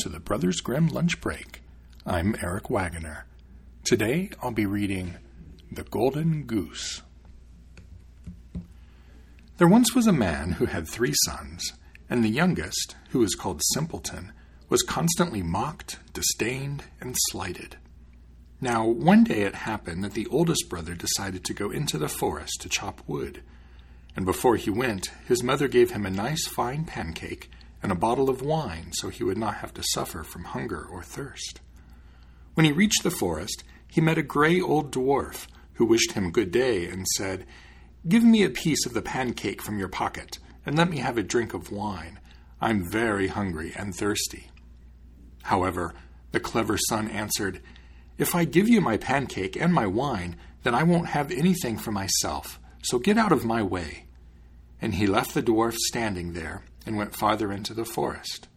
to the Brothers Grimm Lunch Break. I'm Eric Wagoner. Today I'll be reading The Golden Goose. There once was a man who had three sons, and the youngest, who was called Simpleton, was constantly mocked, disdained, and slighted. Now, one day it happened that the oldest brother decided to go into the forest to chop wood. And before he went, his mother gave him a nice fine pancake and a bottle of wine so he would not have to suffer from hunger or thirst. When he reached the forest, he met a gray old dwarf who wished him good day and said, Give me a piece of the pancake from your pocket, and let me have a drink of wine. I'm very hungry and thirsty. However, the clever son answered, If I give you my pancake and my wine, then I won't have anything for myself, so get out of my way. And he left the dwarf standing there and went farther into the forest.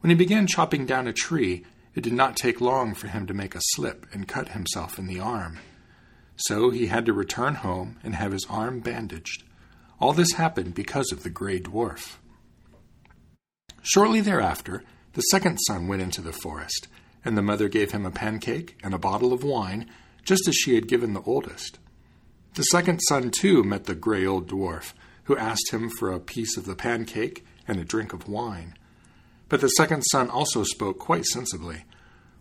When he began chopping down a tree, it did not take long for him to make a slip and cut himself in the arm. So he had to return home and have his arm bandaged. All this happened because of the gray dwarf. Shortly thereafter, the second son went into the forest, and the mother gave him a pancake and a bottle of wine, just as she had given the oldest. The second son, too, met the gray old dwarf, who asked him for a piece of the pancake and a drink of wine. But the second son also spoke quite sensibly.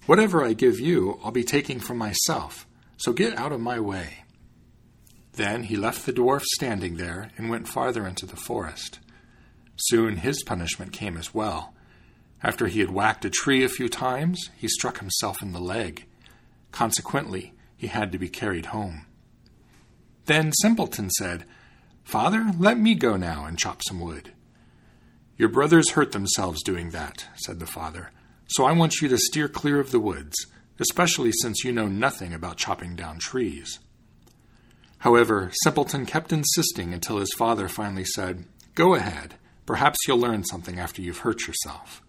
Whatever I give you, I'll be taking from myself, so get out of my way. Then he left the dwarf standing there and went farther into the forest. Soon his punishment came as well. After he had whacked a tree a few times, he struck himself in the leg. Consequently, he had to be carried home. Then Simpleton said, Father, let me go now and chop some wood. Your brothers hurt themselves doing that, said the father, so I want you to steer clear of the woods, especially since you know nothing about chopping down trees. However, Simpleton kept insisting until his father finally said, Go ahead. Perhaps you'll learn something after you've hurt yourself.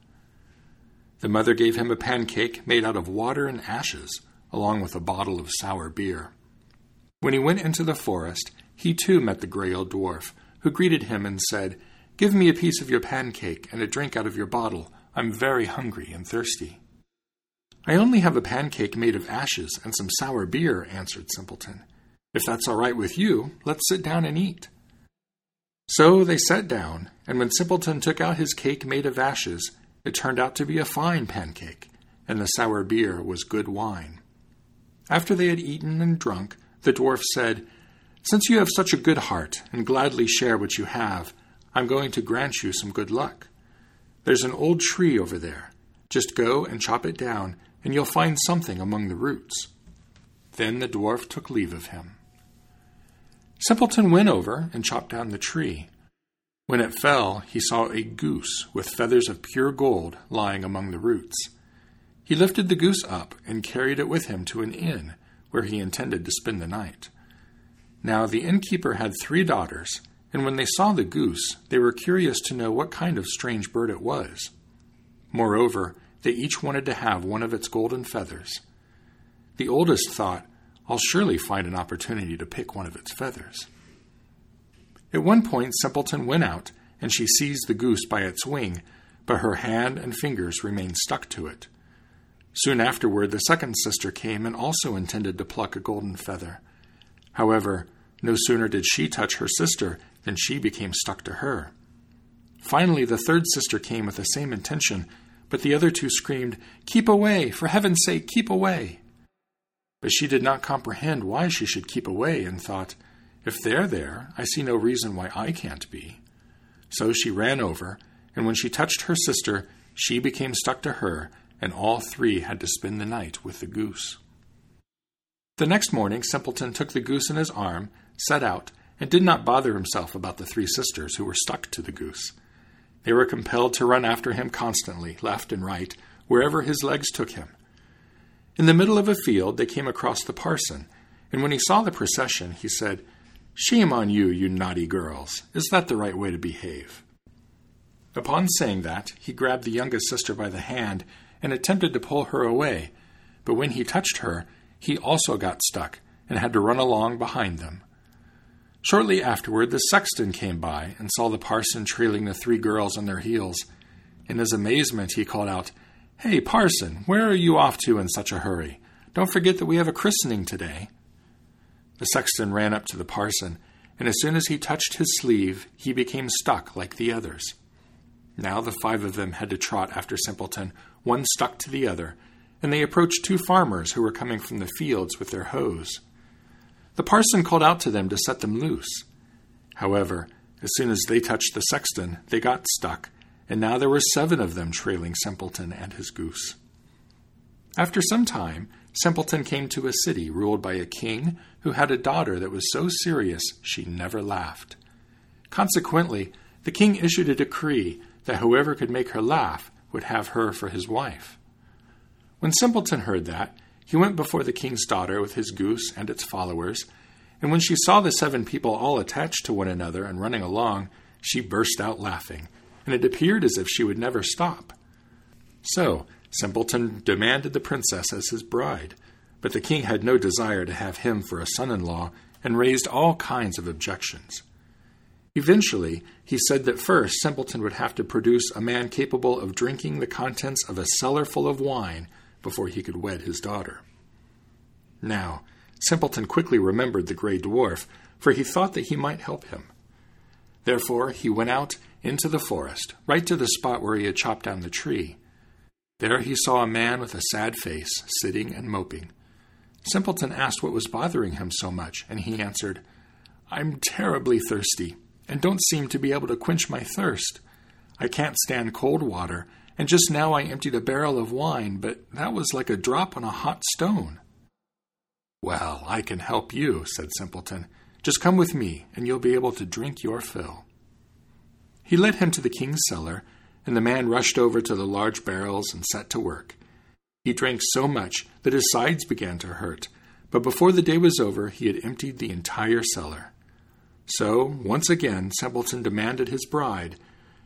The mother gave him a pancake made out of water and ashes, along with a bottle of sour beer. When he went into the forest, he too met the gray old dwarf, who greeted him and said, Give me a piece of your pancake and a drink out of your bottle. I'm very hungry and thirsty. I only have a pancake made of ashes and some sour beer, answered Simpleton. If that's all right with you, let's sit down and eat. So they sat down, and when Simpleton took out his cake made of ashes, it turned out to be a fine pancake, and the sour beer was good wine. After they had eaten and drunk, the dwarf said, since you have such a good heart and gladly share what you have, I'm going to grant you some good luck. There's an old tree over there. Just go and chop it down, and you'll find something among the roots. Then the dwarf took leave of him. Simpleton went over and chopped down the tree. When it fell, he saw a goose with feathers of pure gold lying among the roots. He lifted the goose up and carried it with him to an inn, where he intended to spend the night. Now the innkeeper had three daughters, and when they saw the goose, they were curious to know what kind of strange bird it was. Moreover, they each wanted to have one of its golden feathers. The oldest thought, I'll surely find an opportunity to pick one of its feathers. At one point, Simpleton went out, and she seized the goose by its wing, but her hand and fingers remained stuck to it. Soon afterward, the second sister came and also intended to pluck a golden feather. However, no sooner did she touch her sister than she became stuck to her. Finally, the third sister came with the same intention, but the other two screamed, Keep away! For heaven's sake, keep away! But she did not comprehend why she should keep away, and thought, If they're there, I see no reason why I can't be. So she ran over, and when she touched her sister, she became stuck to her, and all three had to spend the night with the goose. The next morning, Simpleton took the goose in his arm set out, and did not bother himself about the three sisters who were stuck to the goose. They were compelled to run after him constantly, left and right, wherever his legs took him. In the middle of a field, they came across the parson, and when he saw the procession, he said, Shame on you, you naughty girls! Is that the right way to behave? Upon saying that, he grabbed the youngest sister by the hand and attempted to pull her away, but when he touched her, he also got stuck and had to run along behind them. Shortly afterward, the sexton came by and saw the parson trailing the three girls on their heels. In his amazement, he called out, Hey, parson, where are you off to in such a hurry? Don't forget that we have a christening today. The sexton ran up to the parson, and as soon as he touched his sleeve, he became stuck like the others. Now the five of them had to trot after Simpleton, one stuck to the other, and they approached two farmers who were coming from the fields with their hoes. The parson called out to them to set them loose. However, as soon as they touched the sexton, they got stuck, and now there were seven of them trailing Simpleton and his goose. After some time, Simpleton came to a city ruled by a king who had a daughter that was so serious she never laughed. Consequently, the king issued a decree that whoever could make her laugh would have her for his wife. When Simpleton heard that, he went before the king's daughter with his goose and its followers, and when she saw the seven people all attached to one another and running along, she burst out laughing, and it appeared as if she would never stop. So, Simpleton demanded the princess as his bride, but the king had no desire to have him for a son in law and raised all kinds of objections. Eventually, he said that first Simpleton would have to produce a man capable of drinking the contents of a cellar full of wine before he could wed his daughter. Now, Simpleton quickly remembered the gray dwarf, for he thought that he might help him. Therefore, he went out into the forest, right to the spot where he had chopped down the tree. There he saw a man with a sad face, sitting and moping. Simpleton asked what was bothering him so much, and he answered, I'm terribly thirsty, and don't seem to be able to quench my thirst. I can't stand cold water, and just now I emptied a barrel of wine, but that was like a drop on a hot stone. Well, I can help you, said Simpleton. Just come with me, and you'll be able to drink your fill. He led him to the king's cellar, and the man rushed over to the large barrels and set to work. He drank so much that his sides began to hurt, but before the day was over, he had emptied the entire cellar. So, once again, Simpleton demanded his bride,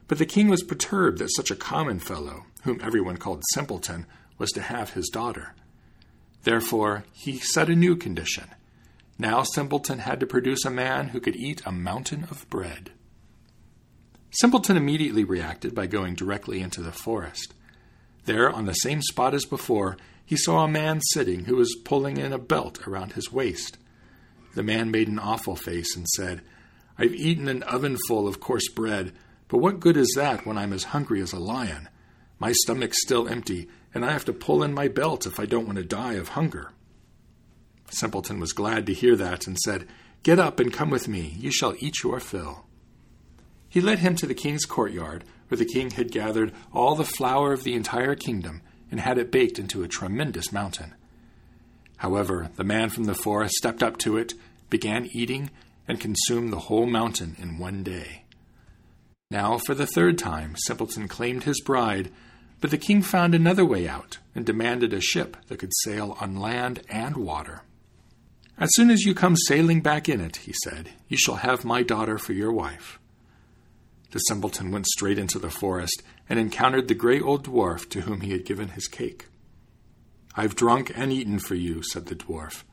but the king was perturbed that such a common fellow, whom everyone called Simpleton, was to have his daughter. Therefore, he set a new condition. Now Simpleton had to produce a man who could eat a mountain of bread. Simpleton immediately reacted by going directly into the forest. There, on the same spot as before, he saw a man sitting who was pulling in a belt around his waist. The man made an awful face and said, I've eaten an ovenful of coarse bread, but what good is that when I'm as hungry as a lion? My stomach's still empty, and I have to pull in my belt if I don't want to die of hunger. Simpleton was glad to hear that and said, Get up and come with me. You shall eat your fill. He led him to the king's courtyard, where the king had gathered all the flour of the entire kingdom and had it baked into a tremendous mountain. However, the man from the forest stepped up to it, began eating, and consumed the whole mountain in one day. Now, for the third time, Simpleton claimed his bride, but the king found another way out and demanded a ship that could sail on land and water. As soon as you come sailing back in it, he said, you shall have my daughter for your wife. The simpleton went straight into the forest and encountered the gray old dwarf to whom he had given his cake. I've drunk and eaten for you, said the dwarf.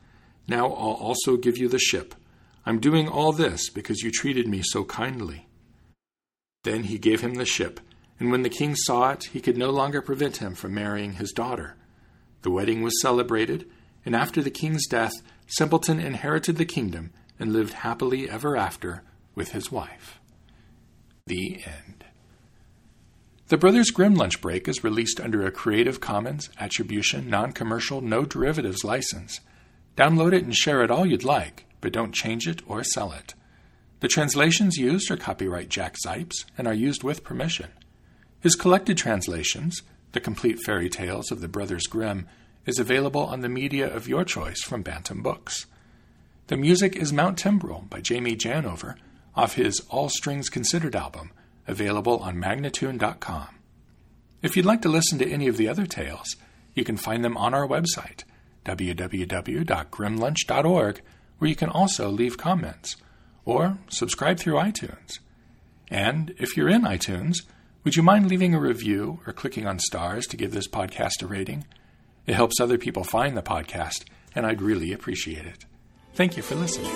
Now I'll also give you the ship. I'm doing all this because you treated me so kindly. Then he gave him the ship, and when the king saw it, he could no longer prevent him from marrying his daughter. The wedding was celebrated, and after the king's death, Simpleton inherited the kingdom and lived happily ever after with his wife. The end. The Brothers Grimm Lunch Break is released under a Creative Commons Attribution Non Commercial No Derivatives license. Download it and share it all you'd like, but don't change it or sell it. The translations used are copyright Jack Zipes and are used with permission. His collected translations, The Complete Fairy Tales of the Brothers Grimm, is available on the media of your choice from Bantam Books. The music is Mount Timbrel by Jamie Janover off his All Strings Considered album, available on Magnatune.com. If you'd like to listen to any of the other tales, you can find them on our website, www.grimlunch.org, where you can also leave comments, or subscribe through iTunes. And if you're in iTunes, would you mind leaving a review or clicking on stars to give this podcast a rating? It helps other people find the podcast, and I'd really appreciate it. Thank you for listening.